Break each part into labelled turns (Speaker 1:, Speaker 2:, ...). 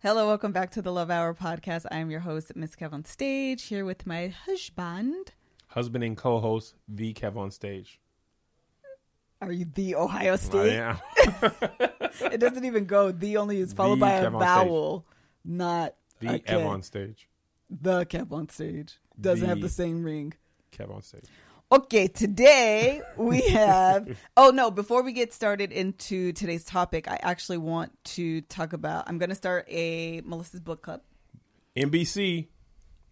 Speaker 1: Hello, welcome back to the Love Hour podcast. I am your host, Miss Kev on Stage, here with my husband.
Speaker 2: Husband and co-host, the Kev on stage.
Speaker 1: Are you the Ohio
Speaker 2: I
Speaker 1: State?
Speaker 2: am.
Speaker 1: it doesn't even go. The only is followed
Speaker 2: The
Speaker 1: by a
Speaker 2: Kev on
Speaker 1: vowel, not
Speaker 2: The
Speaker 1: a
Speaker 2: Kev on stage.
Speaker 1: The Kev on Stage. Doesn't have
Speaker 2: The-
Speaker 1: the same ring.
Speaker 2: Kev on stage.
Speaker 1: Okay, today we have. oh no! Before we get started into today's topic, I actually want to talk about. I'm going to start a Melissa's book club.
Speaker 2: MBC.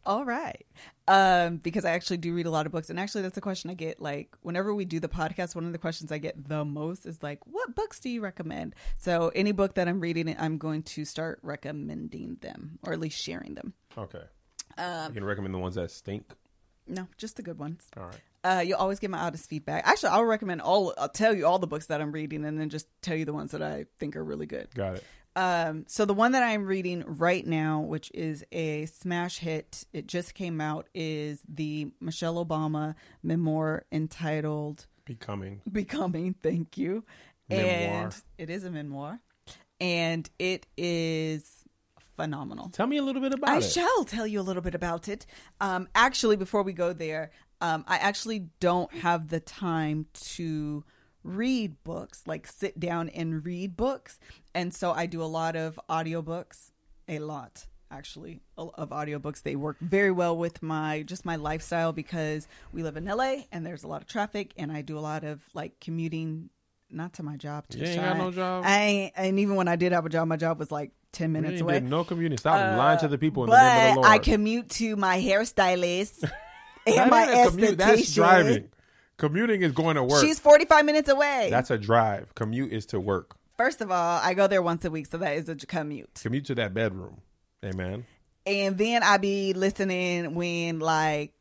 Speaker 1: All right. Um, because I actually do read a lot of books. And actually, that's a question I get. Like, whenever we do the podcast, one of the questions I get the most is, like, what books do you recommend? So, any book that I'm reading, I'm going to start recommending them or at least sharing them.
Speaker 2: Okay.
Speaker 1: Um,
Speaker 2: you can recommend the ones that stink.
Speaker 1: No, just the good ones.
Speaker 2: All right.
Speaker 1: Uh, you'll always get my honest feedback. Actually, I'll recommend all, I'll tell you all the books that I'm reading and then just tell you the ones that I think are really good.
Speaker 2: Got it.
Speaker 1: Um, so the one that I'm reading right now, which is a smash hit, it just came out, is the Michelle Obama memoir entitled
Speaker 2: Becoming.
Speaker 1: "Becoming." Thank you.
Speaker 2: Memoir.
Speaker 1: And it is a memoir, and it is phenomenal.
Speaker 2: Tell me a little bit about
Speaker 1: I
Speaker 2: it.
Speaker 1: I shall tell you a little bit about it. Um, actually, before we go there, um, I actually don't have the time to read books, like sit down and read books. And so I do a lot of audiobooks, a lot actually of audiobooks. They work very well with my just my lifestyle because we live in LA and there's a lot of traffic and I do a lot of like commuting not to my job to
Speaker 2: You ain't got no job?
Speaker 1: I ain't, and even when I did have a job, my job was like 10
Speaker 2: You
Speaker 1: minutes away.
Speaker 2: no community. Stop uh, lying to the people in the name of the Lord.
Speaker 1: I commute to my hairstylist and my
Speaker 2: commute. That's driving. Commuting is going to work.
Speaker 1: She's 45 minutes away.
Speaker 2: That's a drive. Commute is to work.
Speaker 1: First of all, I go there once a week, so that is a commute.
Speaker 2: Commute to that bedroom. Amen.
Speaker 1: And then I be listening when, like,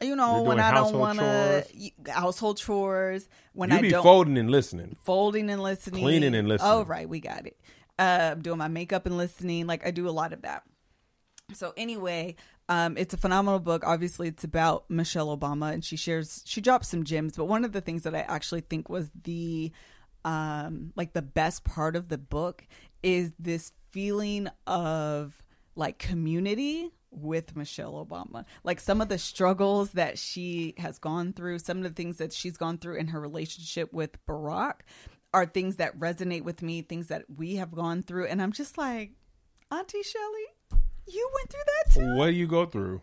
Speaker 1: you know, when I don't want to household chores. When
Speaker 2: You
Speaker 1: I
Speaker 2: be
Speaker 1: don't
Speaker 2: folding and listening.
Speaker 1: folding and listening,
Speaker 2: Cleaning and listening.
Speaker 1: Oh, right, we got it. Uh, doing my makeup and listening. Like I do a lot of that. So anyway, um, it's a phenomenal book. Obviously, it's about Michelle Obama, and she shares she drops some gems. But one of the things that I actually think was the um, like the best part of the book is this feeling of like community with Michelle Obama. Like some of the struggles that she has gone through, some of the things that she's gone through in her relationship with Barack are things that resonate with me, things that we have gone through. And I'm just like, Auntie Shelly, you went through that too?
Speaker 2: What do you go through?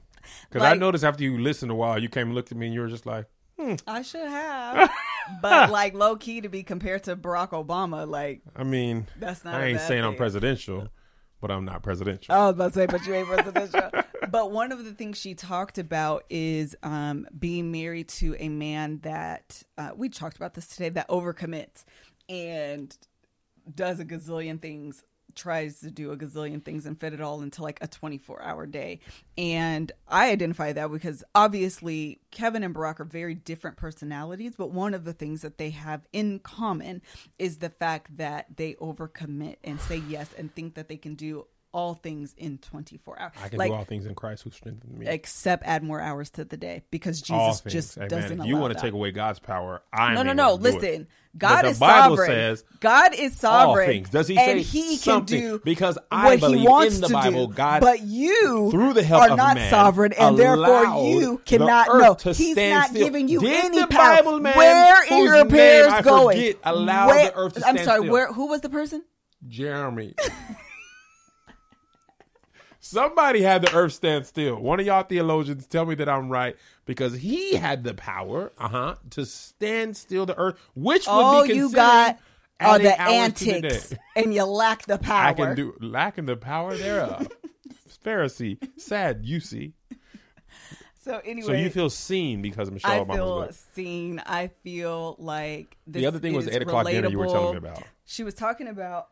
Speaker 2: Because I noticed after you listened a while, you came and looked at me and you were just like,
Speaker 1: I should have. but like low key to be compared to Barack Obama, like
Speaker 2: I mean,
Speaker 1: That's not
Speaker 2: I ain't saying I'm presidential, but I'm not presidential.
Speaker 1: I was about to say, but you ain't presidential. but one of the things she talked about is um, being married to a man that uh, we talked about this today that overcommits and does a gazillion things tries to do a gazillion things and fit it all into like a 24 hour day. And i identify that because obviously kevin and barack are very different personalities but one of the things that they have in common is the fact that they overcommit and say yes and think that they can do all things in 24 hours
Speaker 2: I can
Speaker 1: like
Speaker 2: do all things in Christ who strengthens me.
Speaker 1: except add more hours to the day because jesus just
Speaker 2: Amen.
Speaker 1: doesn't
Speaker 2: If you want to take away God's power, I
Speaker 1: no, no, no.
Speaker 2: gonna do it.
Speaker 1: Listen, God is
Speaker 2: Bible
Speaker 1: sovereign.
Speaker 2: says
Speaker 1: God is
Speaker 2: all
Speaker 1: sovereign.
Speaker 2: things. Does he
Speaker 1: and
Speaker 2: say
Speaker 1: he can do
Speaker 2: Because I
Speaker 1: what
Speaker 2: believe
Speaker 1: he wants
Speaker 2: in the
Speaker 1: to
Speaker 2: Bible,
Speaker 1: do.
Speaker 2: God,
Speaker 1: but you
Speaker 2: through the help
Speaker 1: are
Speaker 2: of
Speaker 1: not
Speaker 2: man,
Speaker 1: sovereign, and therefore you cannot.
Speaker 2: to
Speaker 1: he's not
Speaker 2: still.
Speaker 1: giving you
Speaker 2: Did
Speaker 1: any power.
Speaker 2: Bible man,
Speaker 1: where is
Speaker 2: whose
Speaker 1: your prayers
Speaker 2: I
Speaker 1: going?
Speaker 2: forget, allow
Speaker 1: Where-
Speaker 2: the earth to
Speaker 1: I'm sorry. Where? Who was the person?
Speaker 2: Jeremy. Somebody had the earth stand still. One of y'all theologians tell me that I'm right because he had the power, uh huh, to stand still the earth, which would
Speaker 1: All
Speaker 2: be
Speaker 1: you got are the
Speaker 2: to the
Speaker 1: antics, and you lack the power.
Speaker 2: I can do lacking the power thereof. Pharisee, sad, you see.
Speaker 1: So anyway,
Speaker 2: So you feel seen because Michelle
Speaker 1: I
Speaker 2: Obama
Speaker 1: feel seen. I feel like this
Speaker 2: The other thing was the eight o'clock dinner you were telling me about.
Speaker 1: She was talking about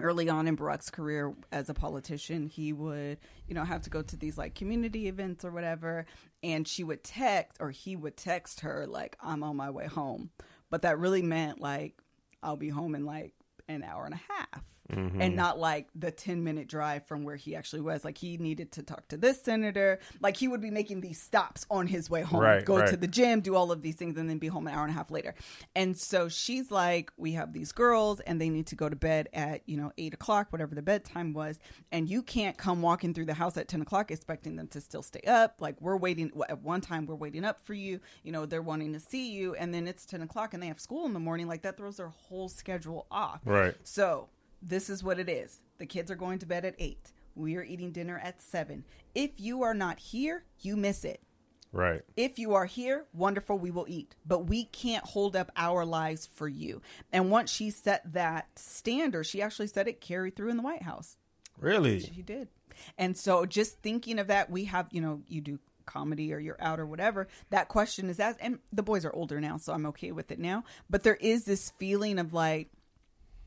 Speaker 1: early on in Barack's career as a politician, he would, you know, have to go to these like community events or whatever. And she would text or he would text her, like, I'm on my way home. But that really meant like, I'll be home in like an hour and a half.
Speaker 2: Mm-hmm.
Speaker 1: And not like the 10 minute drive from where he actually was. Like he needed to talk to this senator. Like he would be making these stops on his way home,
Speaker 2: Right,
Speaker 1: go to the gym, do all of these things, and then be home an hour and a half later. And so she's like, We have these girls and they need to go to bed at, you know, eight o'clock, whatever the bedtime was. And you can't come walking through the house at 10 o'clock expecting them to still stay up. Like, we're waiting, at one time, we're waiting up for you. You know, they're wanting to see you. And then it's 10 o'clock and they have school in the morning. Like, that throws their whole schedule off.
Speaker 2: Right.
Speaker 1: So this is what it is. The kids are going to bed at eight. We are eating dinner at seven. If you are not here, you miss it.
Speaker 2: Right.
Speaker 1: If you are here, wonderful, we will eat. But we can't hold up our lives for you. And once she set that standard, she actually said it carried through in the White House.
Speaker 2: Really?
Speaker 1: She did. And so just thinking of that, we have, you know, you do comedy or you're out or whatever, that question is asked. And the boys are older now, so I'm okay with it now. But there is this feeling of like,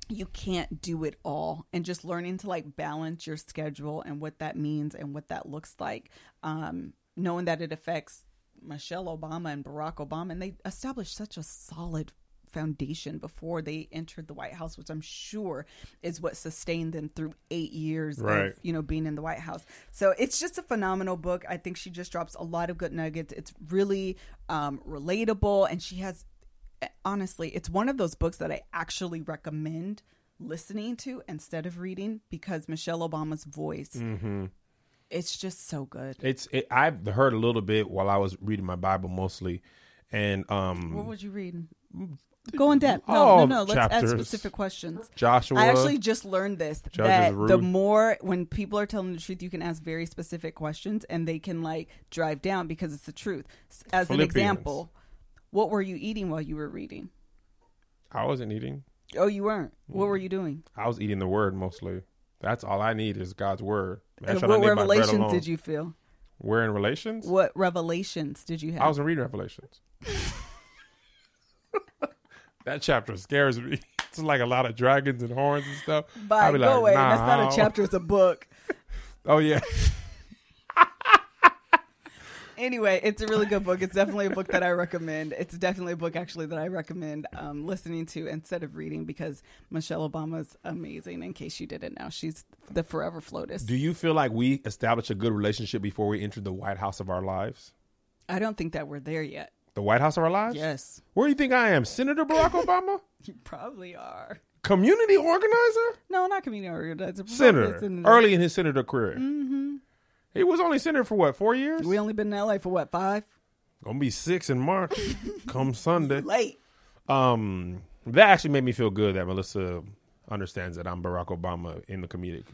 Speaker 1: you can't do it all and just learning to like balance your schedule and what that means and what that looks like um knowing that it affects Michelle Obama and Barack Obama and they established such a solid foundation before they entered the White House which I'm sure is what sustained them through 8 years
Speaker 2: Right.
Speaker 1: of you know being in the White House. So it's just a phenomenal book. I think she just drops a lot of good nuggets. It's really um relatable and she has honestly, it's one of those books that I actually recommend listening to instead of reading because Michelle Obama's voice,
Speaker 2: Mm-hmm.
Speaker 1: it's just so good.
Speaker 2: It's. It, I've heard a little bit while I was reading my Bible mostly, and um,
Speaker 1: What was you reading? Go in depth. No, no, no. Let's
Speaker 2: chapters.
Speaker 1: ask specific questions.
Speaker 2: Joshua.
Speaker 1: I actually just learned this
Speaker 2: Judges
Speaker 1: that the more when people are telling the truth, you can ask very specific questions and they can like drive down because it's the truth. As an example, what were you eating while you were reading?
Speaker 2: I wasn't eating.
Speaker 1: Oh, you weren't. What
Speaker 2: Mm.
Speaker 1: were you doing?
Speaker 2: I was eating the word mostly. That's all I need is God's word. Man,
Speaker 1: And what revelations did you feel?
Speaker 2: We're in relations.
Speaker 1: What revelations did you have?
Speaker 2: I wasn't reading Revelations. that chapter scares me. It's like a lot of dragons and horns and stuff.
Speaker 1: By go
Speaker 2: like,
Speaker 1: away.
Speaker 2: nah.
Speaker 1: That's not a chapter. It's a book.
Speaker 2: Oh yeah.
Speaker 1: Anyway, it's a really good book. It's definitely a book that I recommend. It's definitely a book actually that I recommend um, listening to instead of reading because Michelle Obama's amazing. In case you didn't know, she's the forever FLOTUS.
Speaker 2: Do you feel like we established a good relationship before we entered the White House of our lives?
Speaker 1: I don't think that we're there yet.
Speaker 2: The White House of our lives?
Speaker 1: Yes,
Speaker 2: Where do you think I am? Senator Barack Obama?
Speaker 1: you probably are.
Speaker 2: Community organizer?
Speaker 1: No, not community organizer.
Speaker 2: Senator. Early in his senator career. Mm-hmm. He was only senator for what, four years?
Speaker 1: We only been in LA for what five?
Speaker 2: Gonna be six in March, come Sunday.
Speaker 1: Late.
Speaker 2: Um, that actually made me feel good that Melissa understands that I'm Barack Obama in the comedic,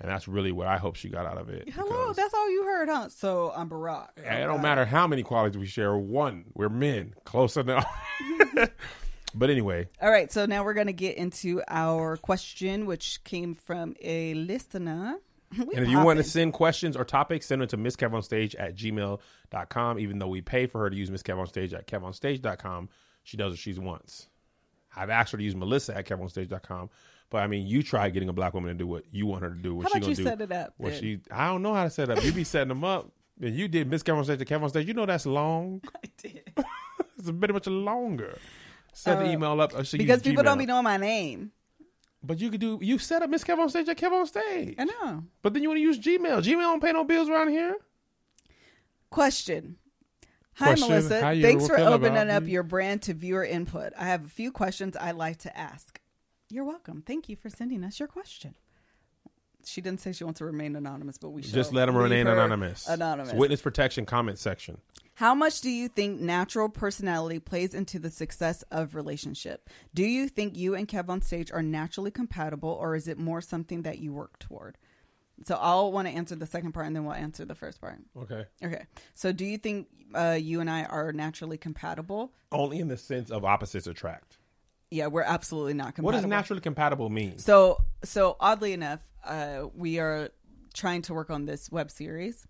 Speaker 2: and that's really what I hope she got out of it.
Speaker 1: Hello, that's all you heard, huh? So I'm Barack.
Speaker 2: it don't matter how many qualities we share. One, we're men, close enough. but anyway,
Speaker 1: All right, so now we're going to get into our question, which came from a listener. We
Speaker 2: and if you want to send questions or topics, send them to misskevonstage at gmail.com. Even though we pay for her to use misskevonstage at kevonstage.com, she does what she wants. I've asked her to use Melissa at kevonstage.com. But I mean, you try getting a black woman to do what you want her to do. What
Speaker 1: How
Speaker 2: she gonna
Speaker 1: you
Speaker 2: do?
Speaker 1: set it up,
Speaker 2: What
Speaker 1: then?
Speaker 2: she? I don't know how to set it up. You be setting them up. And you did Miss Kevin on stage to Kevin on stage. You know that's long.
Speaker 1: I did.
Speaker 2: It's a bit much longer. Set the email up. uh,
Speaker 1: Uh, because people don't be knowing my name.
Speaker 2: But you could do. You set up Miss Kevin on stage at Kevin on stage.
Speaker 1: I know.
Speaker 2: But then you want to use Gmail. Gmail don't pay no bills around here.
Speaker 1: Question. Hi,
Speaker 2: Question.
Speaker 1: Melissa.
Speaker 2: How you
Speaker 1: Thanks for
Speaker 2: feel
Speaker 1: opening
Speaker 2: about
Speaker 1: up
Speaker 2: me?
Speaker 1: your brand to viewer input. I have a few questions I'd like to ask. You're welcome. Thank you for sending us your question. She didn't say she wants to remain anonymous, but we should
Speaker 2: Just let them remain anonymous.
Speaker 1: Anonymous.
Speaker 2: It's witness protection comment section.
Speaker 1: How much do you think natural personality plays into the success of relationship? Do you think you and Kev on stage are naturally compatible, or is it more something that you work toward? So I'll want to answer the second part, and then we'll answer the first part.
Speaker 2: Okay.
Speaker 1: Okay. So do you think uh, you and I are naturally compatible?
Speaker 2: Only in the sense of opposites attract.
Speaker 1: Yeah, we're absolutely not compatible.
Speaker 2: What does naturally compatible mean?
Speaker 1: So, so oddly enough, uh, we are trying to work on this web series,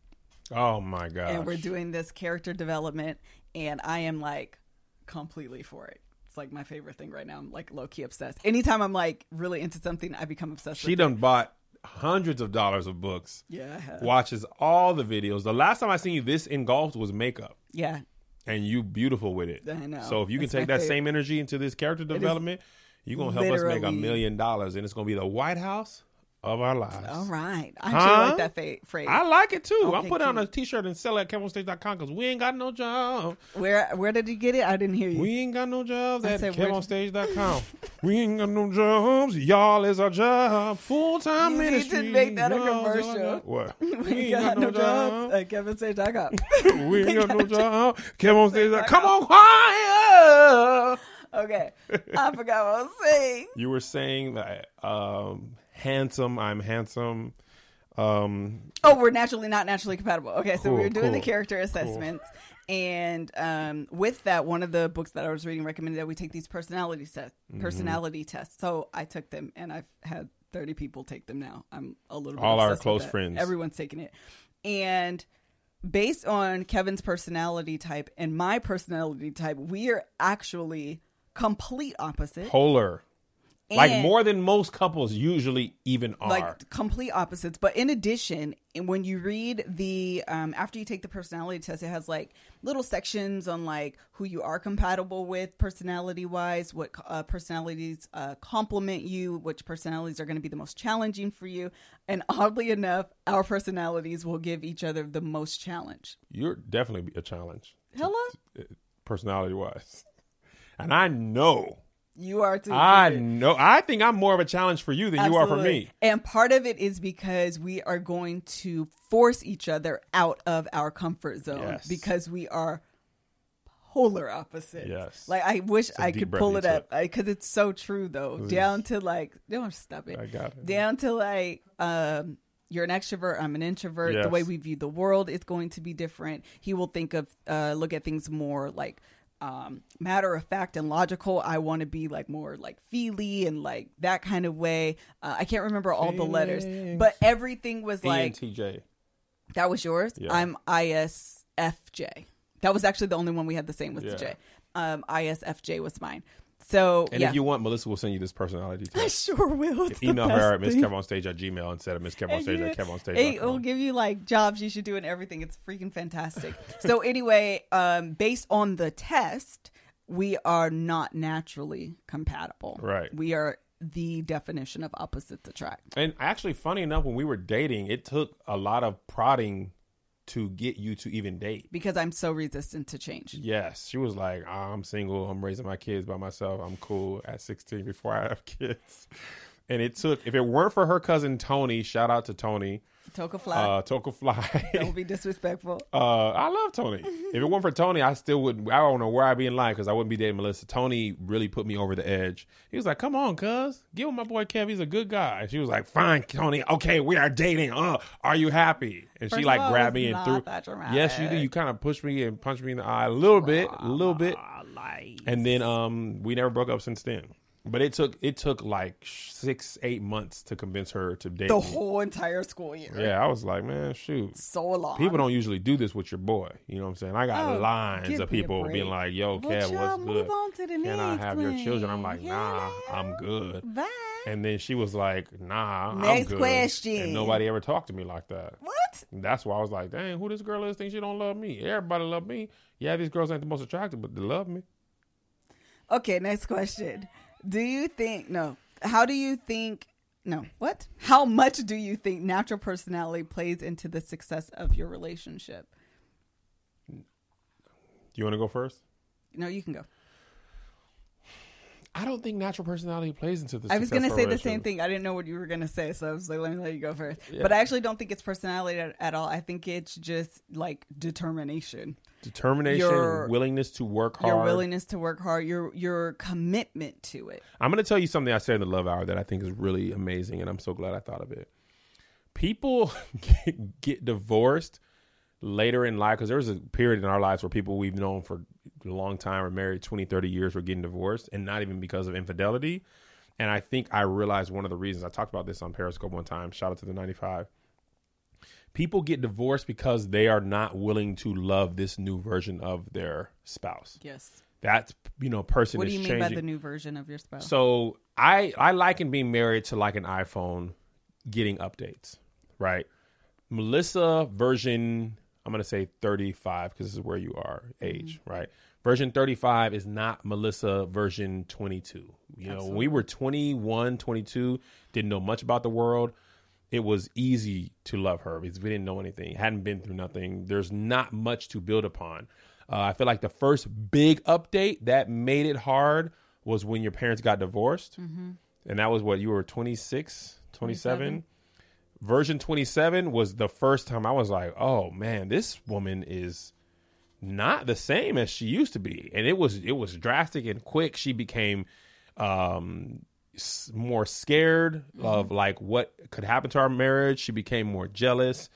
Speaker 2: Oh my god.
Speaker 1: and we're doing this character development, and I am like completely for it. It's like my favorite thing right now. I'm like low key obsessed. Anytime I'm like really into something, I become obsessed.
Speaker 2: She done bought hundreds of dollars of books.
Speaker 1: Yeah.
Speaker 2: Watches all the videos. The last time I seen you this engulfed was makeup.
Speaker 1: yeah.
Speaker 2: and you beautiful with it.
Speaker 1: I know.
Speaker 2: So if you can take that
Speaker 1: favorite.
Speaker 2: same energy into this character development, you're gonna help us make a million dollars, and it's gonna be the White House of our lives.
Speaker 1: All right, I
Speaker 2: Huh?
Speaker 1: actually like that fa- phrase.
Speaker 2: I like it too. I'm
Speaker 1: Okay,
Speaker 2: putting on a
Speaker 1: cute.
Speaker 2: T-shirt and sell it at KevOnStage.com because we ain't got no job.
Speaker 1: where where did you get it? I didn't hear you.
Speaker 2: We ain't got no jobs
Speaker 1: I
Speaker 2: at KevOnStage.com. we ain't got no jobs. Y'all is our job. Full time
Speaker 1: You need to make that a
Speaker 2: Y'all is our
Speaker 1: commercial.
Speaker 2: What?
Speaker 1: we ain't got no jobs at KevOnStage.com.
Speaker 2: we ain't got no job. KevOnStage.com. Come on, choir.
Speaker 1: okay, I forgot what I was saying.
Speaker 2: You were saying that um, handsome. I'm handsome. Um,
Speaker 1: Oh, we're naturally not naturally compatible. Okay, so we
Speaker 2: Cool,
Speaker 1: were doing the character assessments, and um, with that, one of the books that I was reading recommended that we take these personality tests.
Speaker 2: Mm-hmm.
Speaker 1: Personality tests. So I took them, and I've had thirty people take them now. I'm a little bit
Speaker 2: All our close friends.
Speaker 1: Everyone's taking it, and based on Kevin's personality type and my personality type, we are actually complete opposite.
Speaker 2: polar. Like more than most couples usually even are.
Speaker 1: like complete opposites. But in addition, when you read the um, after you take the personality test, it has like little sections on like who you are compatible with personality wise, what uh, personalities uh, complement you, which personalities are going to be the most challenging for you, and oddly enough, our personalities will give each other the most challenge.
Speaker 2: You're definitely a challenge,
Speaker 1: Hello,
Speaker 2: personality wise. And I know,
Speaker 1: you are too.
Speaker 2: I know, I think I'm more of a challenge for you than you are for me.
Speaker 1: And part of it is because we are going to force each other out of our comfort zone
Speaker 2: Yes.
Speaker 1: because we are polar opposites.
Speaker 2: Yes.
Speaker 1: Like I wish I could pull it up because it's so true though. Down to like, don't stop it.
Speaker 2: I got it.
Speaker 1: Down to like, um, you're an extrovert. I'm an introvert. The way we view the world is going to be different. He will think of, uh, look at things more like, um, matter of fact and logical. I want to be like more like feely and like that kind of way. Uh, I can't remember all the letters, but everything was like
Speaker 2: ENTJ.
Speaker 1: that was yours.
Speaker 2: Yeah.
Speaker 1: I'm ISFJ. That was actually the only one we had the same with the J. Um, ISFJ was mine. So
Speaker 2: And
Speaker 1: yeah,
Speaker 2: if you want, Melissa will send you this personality test.
Speaker 1: I sure will. It's
Speaker 2: Email her at Miss. Kev on stage at Gmail instead of Miss Kev on stage at Kev on stage.
Speaker 1: It will give you like jobs you should do and everything. It's freaking fantastic. so anyway, um, based on the test, we are not naturally compatible.
Speaker 2: Right.
Speaker 1: We are the definition of opposites attract.
Speaker 2: And actually, funny enough, when we were dating, it took a lot of prodding to get you to even date.
Speaker 1: Because I'm so resistant to change.
Speaker 2: Yes, she was like, "I'm single. I'm raising my kids by myself. I'm cool at 16 before I have kids." And it took, if it weren't for her cousin Tony, shout out to Tony,
Speaker 1: Toka fly.
Speaker 2: uh, Toka Fly.
Speaker 1: Don't be disrespectful.
Speaker 2: Uh, I love Tony. if it weren't for Tony, I still wouldn't. I don't know where I'd be in life because I wouldn't be dating Melissa. Tony really put me over the edge. He was like, "Come on, cuz, get with my boy Kev. He's a good guy." And she was like, "Fine, Tony. Okay, we are dating. Uh, are you happy?" And
Speaker 1: First
Speaker 2: she like
Speaker 1: all,
Speaker 2: grabbed me and threw.
Speaker 1: that.
Speaker 2: Yes, you do. You kind of pushed me and punched me in the eye a little bit, a little bit, and then um, we never broke up since then. But it took it took like six, eight months to convince her to date
Speaker 1: The
Speaker 2: me.
Speaker 1: whole entire school year.
Speaker 2: Yeah, I was like, man, shoot.
Speaker 1: So long.
Speaker 2: People don't usually do this with your boy. You know what I'm saying? I got
Speaker 1: Oh,
Speaker 2: lines of people being like, yo,
Speaker 1: child,
Speaker 2: what's
Speaker 1: move
Speaker 2: good?
Speaker 1: on to the
Speaker 2: Can I
Speaker 1: next
Speaker 2: have your children? I'm like, nah,
Speaker 1: Hello.
Speaker 2: I'm good.
Speaker 1: Bye.
Speaker 2: And then she was like, nah, I'm
Speaker 1: Next
Speaker 2: good.
Speaker 1: question.
Speaker 2: And nobody ever talked to me like that.
Speaker 1: What?
Speaker 2: And that's why I was like, dang, who this girl is Think she don't love me. Everybody love me. Yeah, these girls ain't the most attractive, but they love me.
Speaker 1: Okay, next question. Do you think no? How do you think no? What? How much do you think natural personality plays into the success of your relationship?
Speaker 2: Do you want to go first?
Speaker 1: No, you can go.
Speaker 2: I don't think natural personality plays into this.
Speaker 1: I was going to say the same thing. I didn't know what you were going to say, so I was like, let me let you go first. But I actually don't think it's personality at, at all. I think it's just like determination.
Speaker 2: Determination,
Speaker 1: Your-
Speaker 2: willingness to work hard.
Speaker 1: Your willingness to work hard, your your commitment to it.
Speaker 2: I'm going to tell you something I said in the Love Hour that I think is really amazing, and I'm so glad I thought of it. People get, get divorced later in life because there was a period in our lives where people we've known for long time or married 20, 30 years were getting divorced, and not even because of infidelity. And I think I realized one of the reasons I talked about this on Periscope one time. Shout out to the 95. People get divorced because they are not willing to love this new version of their spouse
Speaker 1: Yes.
Speaker 2: that you know person
Speaker 1: What do
Speaker 2: is
Speaker 1: you mean
Speaker 2: changing.
Speaker 1: by the new version of your spouse?
Speaker 2: So I I liken being married to like an iPhone getting updates, right? Melissa version I'm gonna say 35 because this is where you are age, mm-hmm. right? Version 35 is not Melissa version 22. You know, we were 21, 22, didn't know much about the world. It was easy to love her because we didn't know anything, hadn't been through nothing. There's not much to build upon. Uh, I feel like the first big update that made it hard was when your parents got divorced. And that was what you were 26, 27. Version 27 was the first time I was like, oh man, this woman is not the same as she used to be. And it was it was drastic and quick. She became um more scared of like what could happen to our marriage. She became more jealous.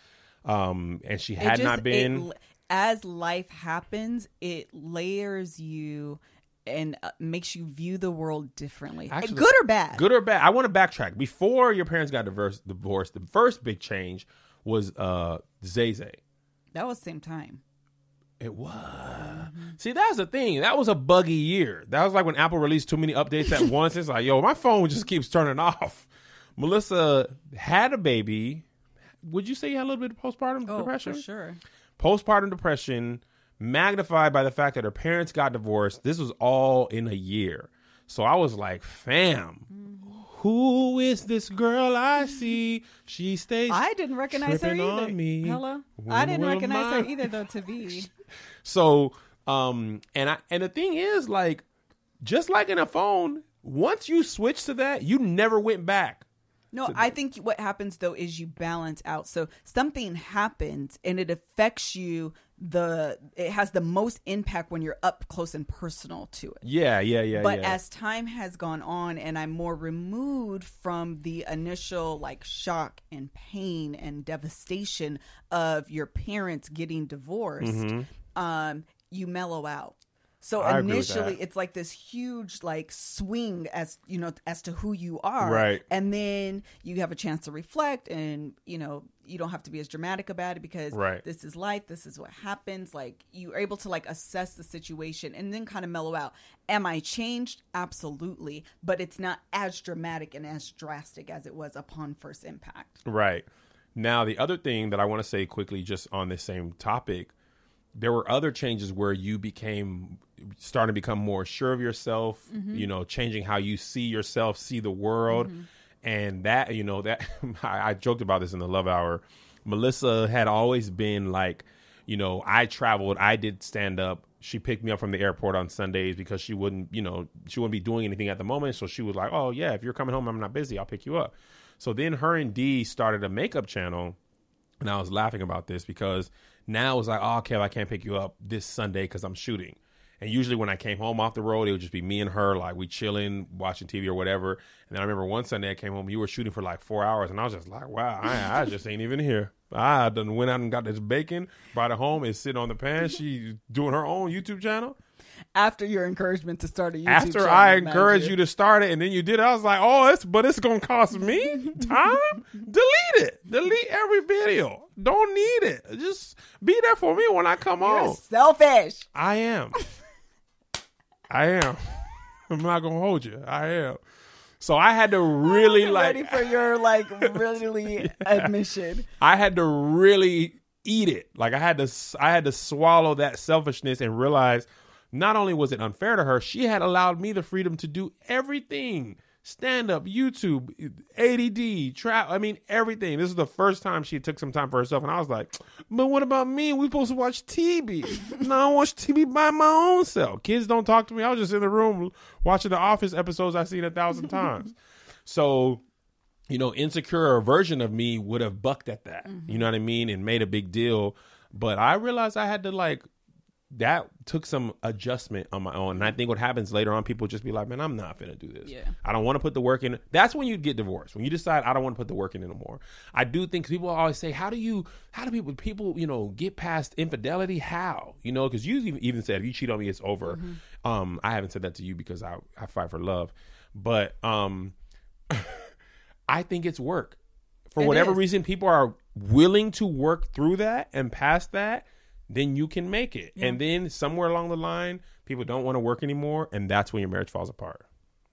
Speaker 2: Um and she had
Speaker 1: just-
Speaker 2: not been
Speaker 1: it as life happens, it layers you and uh, makes you view the world differently,
Speaker 2: Actually,
Speaker 1: good or bad.
Speaker 2: Good or bad? I want to backtrack. Before your parents got divorced, divorced, the first big change was uh Zay Zay.
Speaker 1: That was same time.
Speaker 2: It was. Mm-hmm. See, that's the thing. That was a buggy year. That was like when Apple released too many updates at once. It's like, yo, my phone just keeps turning off. Melissa had a baby. Would you say you had a little bit of postpartum
Speaker 1: Oh,
Speaker 2: depression?
Speaker 1: for sure.
Speaker 2: Postpartum depression, magnified by the fact that her parents got divorced. This was all in a year. So I was like, fam, mm-hmm. Who is this girl I see? She stays.
Speaker 1: I didn't recognize her either.
Speaker 2: on me.
Speaker 1: Hello,
Speaker 2: When
Speaker 1: I didn't recognize her either though. To be
Speaker 2: So, um, and I and the thing is, like, just like in a phone, once you switch to that, you never went back.
Speaker 1: no, I think what happens though is you balance out. So something happens and it affects you. The it has the most impact when you're up close and personal to it.
Speaker 2: Yeah, yeah, yeah.
Speaker 1: but
Speaker 2: yeah.
Speaker 1: as time has gone on and i'm more removed from the initial like shock and pain and devastation of your parents getting divorced um you mellow out so
Speaker 2: Mm-hmm. I
Speaker 1: initially it's like this huge like swing as you know as to who you are
Speaker 2: Right.
Speaker 1: and then you have a chance to reflect and you know you don't have to be as dramatic about it because
Speaker 2: Right.
Speaker 1: this is life this is what happens like you're able to like assess the situation and then kind of mellow out am i changed absolutely but it's not as dramatic and as drastic as it was upon first impact
Speaker 2: Right. Now, the other thing that I want to say quickly, just on this same topic, there were other changes where you became starting to become more sure of yourself, mm-hmm. you know, changing how you see yourself, see the world. Mm-hmm. And that, you know, that I, I joked about this in the love hour. Melissa had always been like, you know, I traveled, I did stand up. She picked me up from the airport on Sundays because she wouldn't, you know, she wouldn't be doing anything at the moment. So she was like, oh, yeah, if you're coming home, I'm not busy. I'll pick you up. So then her and Dee started a makeup channel. And I was laughing about this because now it's like, oh, Kev, I can't pick you up this Sunday because I'm shooting. And usually when I came home off the road, it would just be me and her, like we chilling, watching TV or whatever. And then I remember one Sunday I came home, you were shooting for like four hours, and I was just like, wow, I, I just ain't even here. I done went out and got this bacon, brought it home, it's sitting on the pan. She doing her own YouTube channel.
Speaker 1: after your encouragement to start a YouTube
Speaker 2: After
Speaker 1: channel,
Speaker 2: I encouraged you to start it, and then you did it, I was like, oh, it's but it's gonna cost me time. Delete it. Delete every video. Don't need it. Just be there for me when I come
Speaker 1: You're
Speaker 2: home.
Speaker 1: selfish
Speaker 2: I am. I am. I'm not gonna hold you. I am. So I had to really like.
Speaker 1: ready for your like really admission
Speaker 2: I had to really eat it. Like I had to I had to swallow that selfishness and realize not only was it unfair to her, she had allowed me the freedom to do everything. Stand up, YouTube, ADD, trap. I mean, everything. This is the first time she took some time for herself. And I was like, but what about me? We supposed to watch TV. no, I watch TV by my own self. Kids don't talk to me. I was just in the room watching the Office episodes I've seen a thousand times. So you know, insecure version of me would have bucked at that. Mm-hmm. You know what I mean? And made a big deal. But I realized I had to like that took some adjustment on my own. And I think what happens later on, people just be like, Man, I'm not gonna do this.
Speaker 1: Yeah.
Speaker 2: I don't want to put the work in. That's when you get divorced. When you decide I don't want to put the work in anymore. I do think people always say, How do you how do people people, you know, get past infidelity? How? You know, because you even- said if you cheat on me, it's over. Um, I haven't said that to you because I, I fight for love. But um I think it's work. For
Speaker 1: It
Speaker 2: whatever
Speaker 1: is.
Speaker 2: reason, people are willing to work through that and past that. Then you can make it. And then somewhere along the line, people don't want to work anymore, and that's when your marriage falls apart.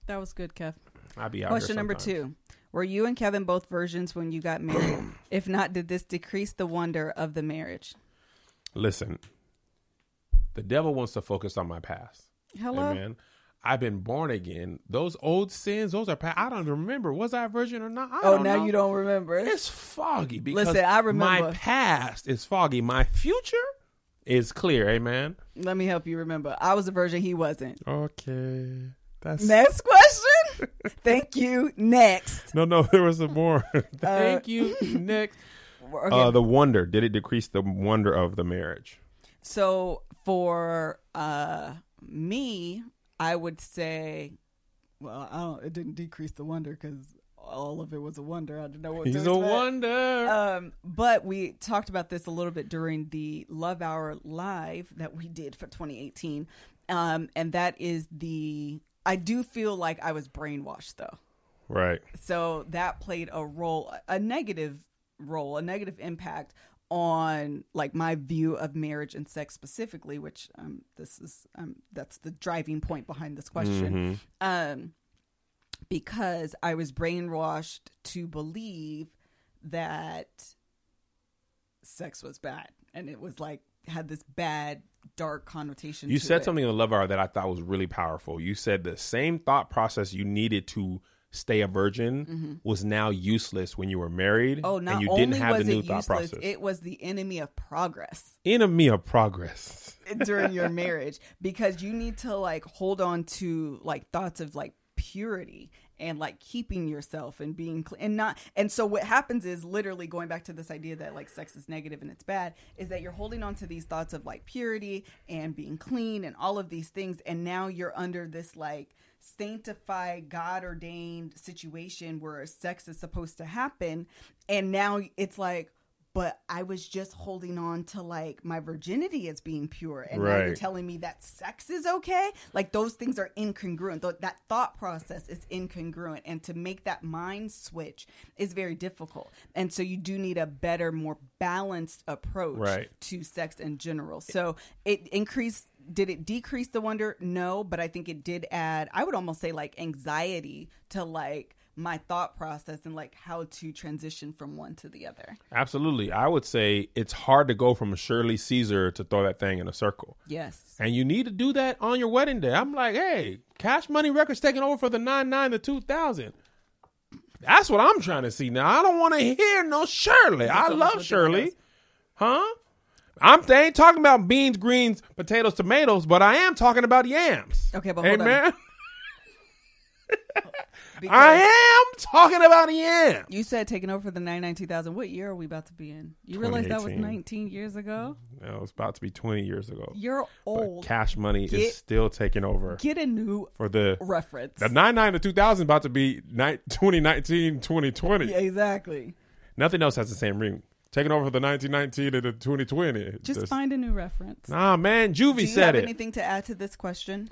Speaker 1: That was good, Kev.
Speaker 2: I'll be out
Speaker 1: Question
Speaker 2: here
Speaker 1: number two. Were you and Kevin both virgins when you got married? if not, did this decrease the wonder of the marriage?
Speaker 2: Listen, the devil wants to focus on my past.
Speaker 1: Hello?
Speaker 2: Amen. I've been born again. Those old sins, those are past. I don't remember. Was I a virgin or not? I
Speaker 1: Oh,
Speaker 2: don't
Speaker 1: now
Speaker 2: know.
Speaker 1: you don't remember.
Speaker 2: It's foggy because
Speaker 1: Listen, I remember.
Speaker 2: my past is foggy. My future is clear. Amen.
Speaker 1: Let me help you remember. I was a virgin, he wasn't.
Speaker 2: Okay. That's
Speaker 1: Next question. Thank you. Next.
Speaker 2: no, no. There was some more. Thank you. Next,
Speaker 1: Okay.
Speaker 2: uh, the wonder. Did it decrease the wonder of the marriage?
Speaker 1: So for uh me, I would say, well, I don't. It didn't decrease the wonder because all of it was a wonder. I didn't know what. to
Speaker 2: He's a wonder.
Speaker 1: Um, but we talked about this a little bit during the Love Hour live that we did for 2018, um, and that is the. I do feel like I was brainwashed though.
Speaker 2: right.
Speaker 1: so that played a role a negative role a negative impact on like my view of marriage and sex specifically which um this is um that's the driving point behind this question um because i was brainwashed to believe that sex was bad and it was like had this bad dark connotation
Speaker 2: You said
Speaker 1: it.
Speaker 2: something in the love hour that I thought was really powerful. You said the same thought process you needed to stay a virgin was now useless when you were married.
Speaker 1: Mm-hmm. Oh, not
Speaker 2: and you
Speaker 1: only
Speaker 2: didn't have
Speaker 1: was
Speaker 2: the new
Speaker 1: it
Speaker 2: thought
Speaker 1: useless,
Speaker 2: process.
Speaker 1: it was the enemy of progress.
Speaker 2: Enemy of progress.
Speaker 1: during your marriage because you need to like hold on to like thoughts of like purity and like keeping yourself and being cl- and not and so what happens is literally going back to this idea that like sex is negative and it's bad is that you're holding on to these thoughts of like purity and being clean and all of these things and now you're under this like sanctified god ordained situation where sex is supposed to happen and now it's like but I was just holding on to like my virginity as being pure, and now you're telling me that sex is okay. Like those things are incongruent. Th- that thought process is incongruent, and to make that mind switch is very difficult. And so you do need a better, more balanced approach
Speaker 2: Right.
Speaker 1: to sex in general. So it increased. Did it decrease the wonder? No, but I think it did add. I would almost say like anxiety to like my thought process and like how to transition from one to the other.
Speaker 2: Absolutely. I would say it's hard to go from a Shirley Caesar to throw that thing in a circle.
Speaker 1: Yes.
Speaker 2: And you need to do that on your wedding day. I'm like, hey, Cash Money Records taking over for the 99 to 2000. That's what I'm trying to see now. I don't want to hear no Shirley. I love Shirley. Huh? I'm they ain't talking about beans, greens, potatoes, tomatoes, but I am talking about yams.
Speaker 1: Okay, but hold on.
Speaker 2: Amen.
Speaker 1: Because
Speaker 2: I am talking about yams.
Speaker 1: You said taking over for the 99 2000. What year are we about to be in? You realize that was 19 years ago?
Speaker 2: It was about to be 20 years ago.
Speaker 1: You're
Speaker 2: But
Speaker 1: old.
Speaker 2: Cash Money
Speaker 1: Get-
Speaker 2: is still taking over
Speaker 1: Get a new
Speaker 2: for the
Speaker 1: reference.
Speaker 2: the 99 to 2000 about to be ni- 2019 2020.
Speaker 1: Yeah, exactly.
Speaker 2: Nothing else has the same ring. Taking over for the 1919 to the 2020.
Speaker 1: Just find a new reference.
Speaker 2: Nah, man, Juvie
Speaker 1: Do you
Speaker 2: said
Speaker 1: have
Speaker 2: it.
Speaker 1: anything to add to this question?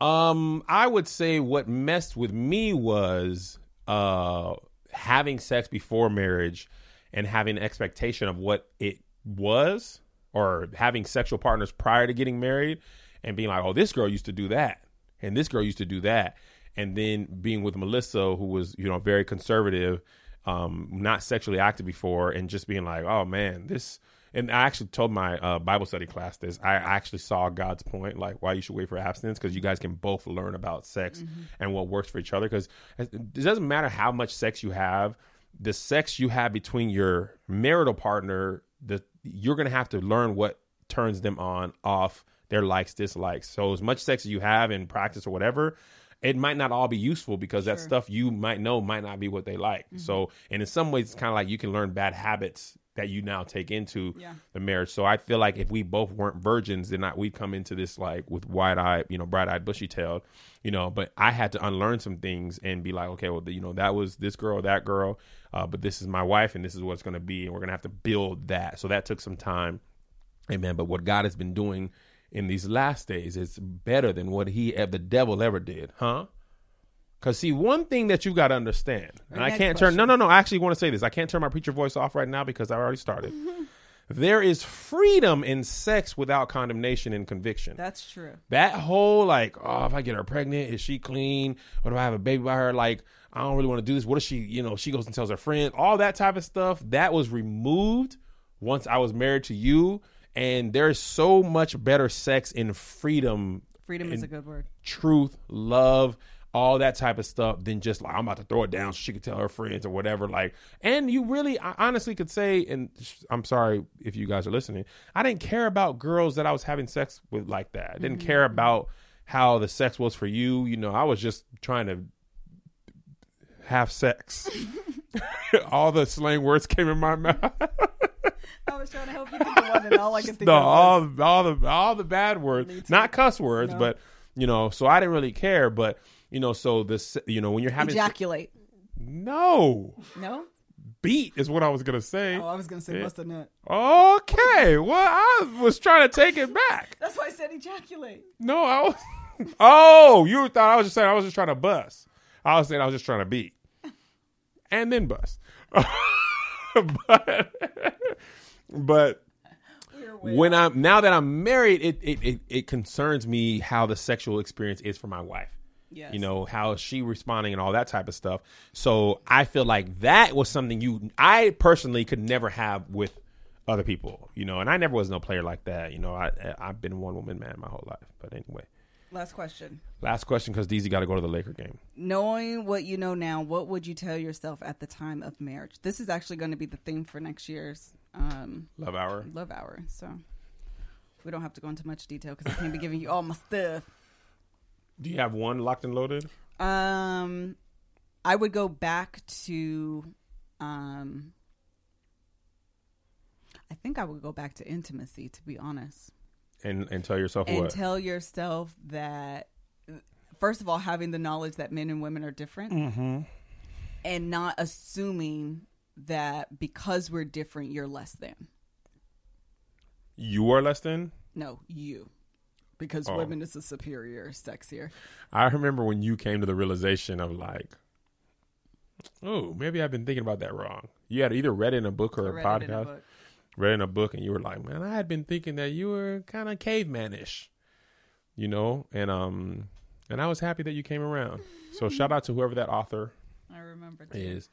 Speaker 2: Um, I would say what messed with me was uh having sex before marriage and having an expectation of what it was or having sexual partners prior to getting married and being like, "Oh, this girl used to do that." And this girl used to do that. And then being with Melissa who was, you know, very conservative, um not sexually active before and just being like, "Oh man, this and I actually told my uh, Bible study class this. I actually saw God's point, like why you should wait for abstinence, because you guys can both learn about sex and what works for each other. Because it doesn't matter how much sex you have, the sex you have between your marital partner, the you're gonna have to learn what turns them on, off, their likes, dislikes. So as much sex as you have in practice or whatever, it might not all be useful because that stuff you might know might not be what they like. So, and in some ways, it's kind of like you can learn bad habits that you now take into
Speaker 1: Yeah.
Speaker 2: the marriage. So I feel like if we both weren't virgins, then I, we'd come into this like with wide eyed, you know, bright eyed, bushy tailed, you know. But I had to unlearn some things and be like, okay, well, you know, that was this girl, that girl, uh, but this is my wife, and this is what it's going to be, and we're going to have to build that. So that took some time. Amen. But what God has been doing in these last days is better than what he the devil ever did, huh? Because see, one thing that you got to understand, and I can't turn. No, no, no. I actually want to say this. I can't turn my preacher voice off right now because I already started. there is freedom in sex without condemnation and conviction.
Speaker 1: That's true.
Speaker 2: that whole like, oh, if I get her pregnant, is she clean? Or do I have a baby by her? Like, I don't really want to do this. What if she, you know, she goes and tells her friend, all that type of stuff. That was removed once I was married to you. And there's so much better sex in freedom,
Speaker 1: Freedom is a good word.
Speaker 2: truth, love, all that type of stuff than just like I'm about to throw it down so she could tell her friends or whatever. Like, and you really, I honestly could say, and I'm sorry if you guys are listening, I didn't care about girls that I was having sex with like that. I didn't care mm-hmm. about how the sex was for you. You know, I was just trying to have sex. all the slang words came in my mouth.
Speaker 1: I was trying to help you think of one, and all I could think
Speaker 2: the,
Speaker 1: of
Speaker 2: all, all the all the bad words, not cuss words,
Speaker 1: No.
Speaker 2: but you know. So I didn't really care, but you know. So this, you know, when you're having
Speaker 1: ejaculate.
Speaker 2: no
Speaker 1: No?
Speaker 2: beat is what I was gonna say.
Speaker 1: Oh, I was going to say
Speaker 2: Yeah.
Speaker 1: bust a nut.
Speaker 2: Okay, well, I was trying to take it back.
Speaker 1: That's why I said ejaculate.
Speaker 2: No, I was. Oh, you thought I was just saying I was just trying to bust. I was saying I was just trying to beat, and then bust. but, but when I'm now that I'm married, it, it it it concerns me how the sexual experience is for my wife.
Speaker 1: Yes.
Speaker 2: You know how is she responding and all that type of stuff. So I feel like that was something you I personally could never have with other people. You know, and I never was no player like that. You know, I I've been one woman man my whole life. But anyway,
Speaker 1: Last question.
Speaker 2: last question because DZ got to go to the Laker game.
Speaker 1: Knowing what you know now, what would you tell yourself at the time of marriage? This is actually going to be the theme for next year's um,
Speaker 2: Love hour.
Speaker 1: Love Hour. So we don't have to go into much detail because I can't be giving you all my stuff.
Speaker 2: Do you have one locked and loaded?
Speaker 1: Um, I would go back to, um, I think I would go back to intimacy. To be honest,
Speaker 2: And and tell yourself
Speaker 1: and
Speaker 2: what?
Speaker 1: tell yourself that first of all, having the knowledge that men and women are different,
Speaker 2: Mm-hmm.
Speaker 1: and not assuming that because we're different, you're less than.
Speaker 2: you are less than.
Speaker 1: No, you. Because
Speaker 2: Oh.
Speaker 1: women is a superior sex here.
Speaker 2: I remember when you came to the realization of like, oh, maybe I've been thinking about that wrong. You had either read in a book or a
Speaker 1: I read
Speaker 2: podcast,
Speaker 1: a book.
Speaker 2: read in a book, and you were like, man, I had been thinking that you were kind of cavemanish, you know, and um, and I was happy that you came around. So shout out to whoever that author
Speaker 1: I remember. Too.
Speaker 2: is.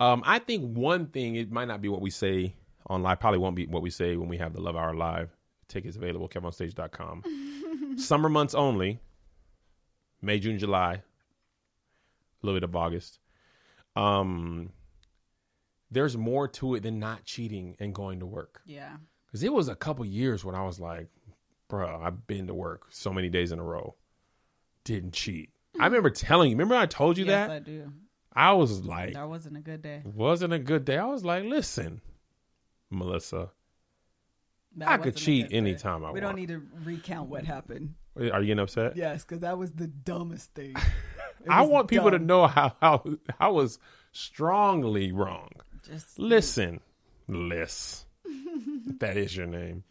Speaker 2: Um, I think one thing it might not be what we say on live, probably won't be what we say when we have the Love Hour live. Tickets available, kevonstage.com. Summer months only. May, June, July. A little bit of August. Um there's more to it than not cheating and going to work.
Speaker 1: Yeah.
Speaker 2: Cuz it was a couple years when I was like, bro, I've been to work so many days in a row. Didn't cheat. I remember telling you, remember I told you
Speaker 1: yes,
Speaker 2: that?
Speaker 1: I do.
Speaker 2: I was like,
Speaker 1: That wasn't a good day.
Speaker 2: wasn't a good day. I was like, listen, Melissa, I could cheat anytime I want.
Speaker 1: We don't need to recount what happened.
Speaker 2: are you getting upset?
Speaker 1: Yes, because that was the dumbest thing.
Speaker 2: I want people to know how, how I was strongly wrong.
Speaker 1: Just
Speaker 2: Listen, Liz, that is your name.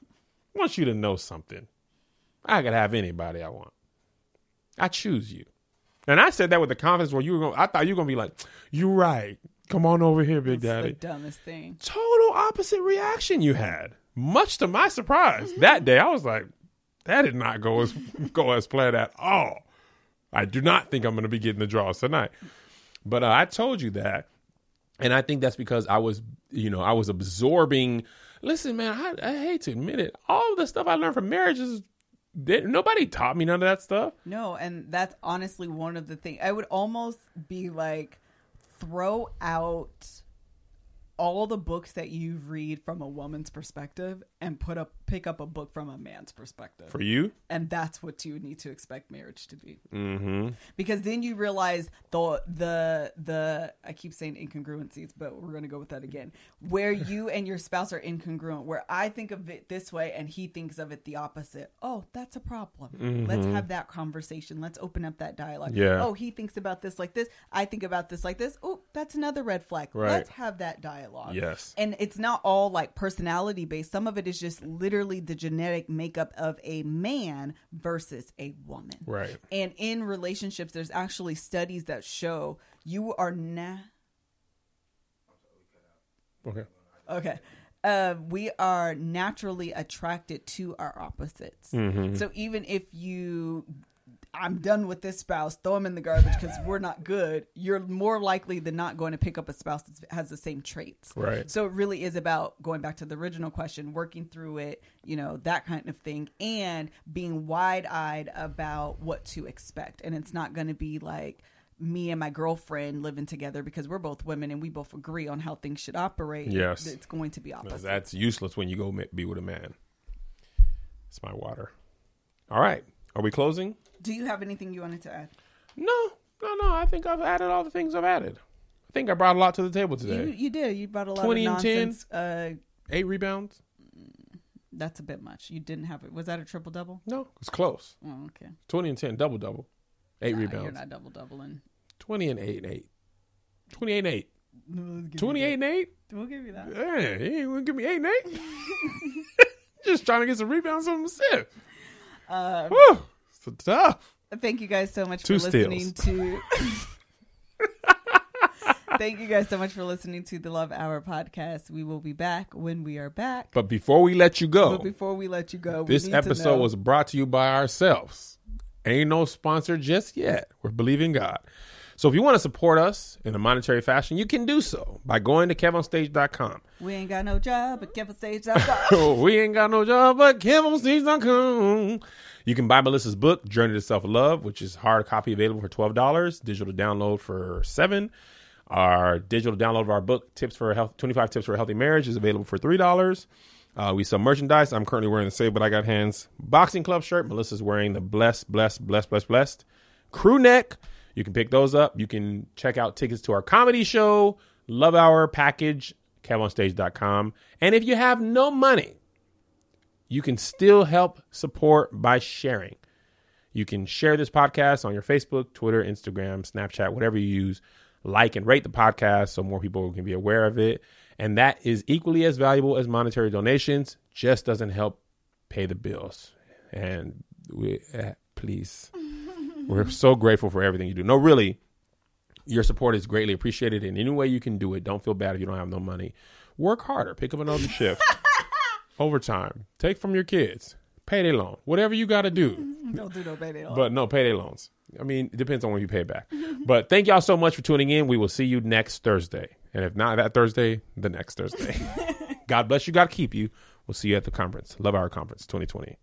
Speaker 2: I want you to know something. I could have anybody I want. I choose you. And I said that with the confidence where you were going I thought you were gonna be like, You're right. Come on over here, Big
Speaker 1: the
Speaker 2: Daddy.
Speaker 1: dumbest thing.
Speaker 2: total opposite reaction you had. Much to my surprise, that day I was like, that did not go as go as planned at all. I do not think I'm going to be getting the draws tonight. But uh, I told you that, and I think that's because I was, you know, I was absorbing. Listen, man, I, I hate to admit it. All the stuff I learned from marriage is they- nobody taught me none of that stuff.
Speaker 1: No, and that's honestly one of the things. I would almost be like, throw out all the books that you read from a woman's perspective and put up pick up a book from a man's perspective.
Speaker 2: For you,
Speaker 1: and that's what you need to expect marriage to be.
Speaker 2: mm-hmm.
Speaker 1: because then you realize the the the I keep saying incongruencies, but we're gonna go with that again. Where you and your spouse are incongruent, where I think of it this way and he thinks of it the opposite. Oh, that's a problem. Let's have that conversation. Let's open up that dialogue.
Speaker 2: Mm-hmm. Yeah.
Speaker 1: Oh, he thinks about this like this. I think about this like this. Oh, that's another red flag.
Speaker 2: Right.
Speaker 1: Let's have that dialogue.
Speaker 2: Yes.
Speaker 1: And it's not all like personality based. Some of it is just literally the genetic makeup of a man versus a woman.
Speaker 2: right.
Speaker 1: And in relationships, there's actually studies that show you are na
Speaker 2: Okay.
Speaker 1: okay. uh, we are naturally attracted to our opposites.
Speaker 2: Mm-hmm.
Speaker 1: So even if you, I'm done with this spouse, throw them in the garbage because we're not good. You're more likely than not going to pick up a spouse that has the same traits.
Speaker 2: Right.
Speaker 1: So it really is about going back to the original question, working through it, you know, that kind of thing, and being wide eyed about what to expect. And it's not going to be like me and my girlfriend living together because we're both women and we both agree on how things should operate.
Speaker 2: Yes.
Speaker 1: It's going to be opposite.
Speaker 2: That's useless when you go be with a man. It's my water. All right. Are we closing?
Speaker 1: Do you have anything you wanted to add?
Speaker 2: No, no, no. I think I've added all the things I've added. I think I brought a lot to the table today.
Speaker 1: you did. You brought a lot
Speaker 2: 20
Speaker 1: of
Speaker 2: and 10?
Speaker 1: Uh,
Speaker 2: Eight rebounds?
Speaker 1: that's a bit much. You didn't have it. Was that a triple double?
Speaker 2: No, it's close.
Speaker 1: Oh, okay.
Speaker 2: 20 and 10, double double, eight
Speaker 1: Nah,
Speaker 2: rebounds.
Speaker 1: You're not double doubling.
Speaker 2: 20 and 8 and 8. 28 and 8. 28 and 8?
Speaker 1: We'll give you that.
Speaker 2: Yeah, you ain't gonna give me 8 and 8? Just trying to get some rebounds on myself.
Speaker 1: Uh,
Speaker 2: Woo!
Speaker 1: Thank you guys so much
Speaker 2: Two
Speaker 1: for listening to. Thank you guys so much for listening to the Love Hour podcast. We will be back when we are back.
Speaker 2: But before we let you go,
Speaker 1: But before we let you go,
Speaker 2: this episode was brought to you by ourselves. Ain't no sponsor just yet. We're believing God. So if you want to support us in a monetary fashion, you can do so by going to kevonstage.com.
Speaker 1: We ain't got no job at KevOnStage.com.
Speaker 2: we ain't got no job but kevonstage.com. You can buy Melissa's book, Journey to Self Love, which is hard copy available for $12, digital download for 7 Our digital download of our book, Tips for a Health, 25 Tips for a Healthy Marriage, is available for $3. Uh, we sell merchandise. I'm currently wearing the Save But I Got Hands boxing club shirt. Melissa's wearing the Blessed, Blessed, Blessed, Blessed, Blessed crew neck. You can pick those up. You can check out tickets to our comedy show, Love Hour package, kevonstage.com. And if you have no money, you can still help support by sharing. You can share this podcast on your Facebook, Twitter, Instagram, Snapchat, whatever you use. Like and rate the podcast so more people can be aware of it. And that is equally as valuable as monetary donations, just doesn't help pay the bills. And we, uh, please, we're so grateful for everything you do. No, really, your support is greatly appreciated. In any way you can do it, don't feel bad if you don't have no money. Work harder, pick up another shift, overtime, take from your kids, payday loan, whatever you got to do.
Speaker 1: Don't do no baby.
Speaker 2: But no payday loans. I mean, it depends on when you pay back. but thank y'all so much for tuning in. We will see you next Thursday. And if not that Thursday, the next Thursday. God bless you. God keep you. We'll see you at the conference, Love Hour Conference 2020.